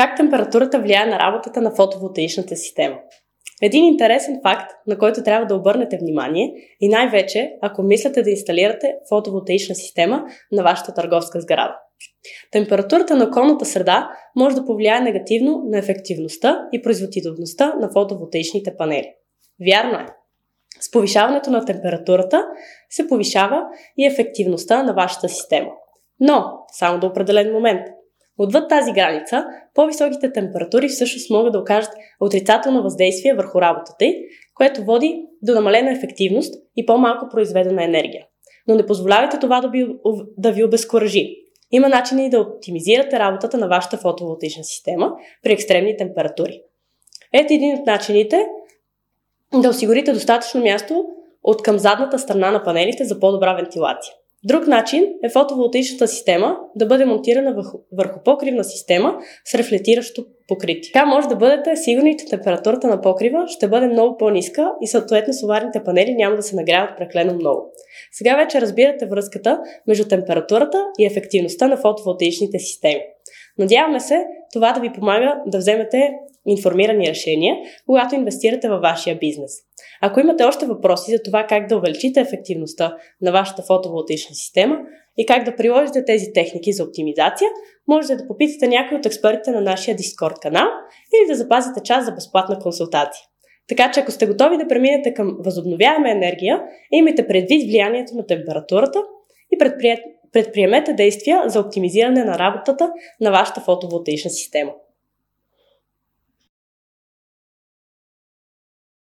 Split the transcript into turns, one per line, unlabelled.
Как температурата влияе на работата на фотоволтаичната система? Един интересен факт, на който трябва да обърнете внимание и най-вече, ако мислите да инсталирате фотоволтаична система на вашата търговска сграда. Температурата на околната среда може да повлияе негативно на ефективността и производителността на фотоволтаичните панели. Вярно е. С повишаването на температурата се повишава и ефективността на вашата система. Но само до определен момент – Отвъд тази граница, по-високите температури всъщност могат да окажат отрицателно въздействие върху работата й, което води до намалена ефективност и по-малко произведена енергия. Но не позволявайте това да, би, да ви обезкуражи. Има начини да оптимизирате работата на вашата фотоволтична система при екстремни температури. Ето един от начините да осигурите достатъчно място от към задната страна на панелите за по-добра вентилация. Друг начин е фотоволтаичната система да бъде монтирана върху, върху покривна система с рефлектиращо покритие. Така може да бъдете сигурни, че температурата на покрива ще бъде много по-ниска и съответно соларните панели няма да се нагряват преклено много. Сега вече разбирате връзката между температурата и ефективността на фотоволтаичните системи. Надяваме се това да ви помага да вземете информирани решения, когато инвестирате във вашия бизнес. Ако имате още въпроси за това как да увеличите ефективността на вашата фотоволтаична система и как да приложите тези техники за оптимизация, можете да попитате някой от експертите на нашия Discord канал или да запазите час за безплатна консултация. Така че ако сте готови да преминете към възобновяема енергия, имайте предвид влиянието на температурата и предприемете действия за оптимизиране на работата на вашата фотоволтаична система.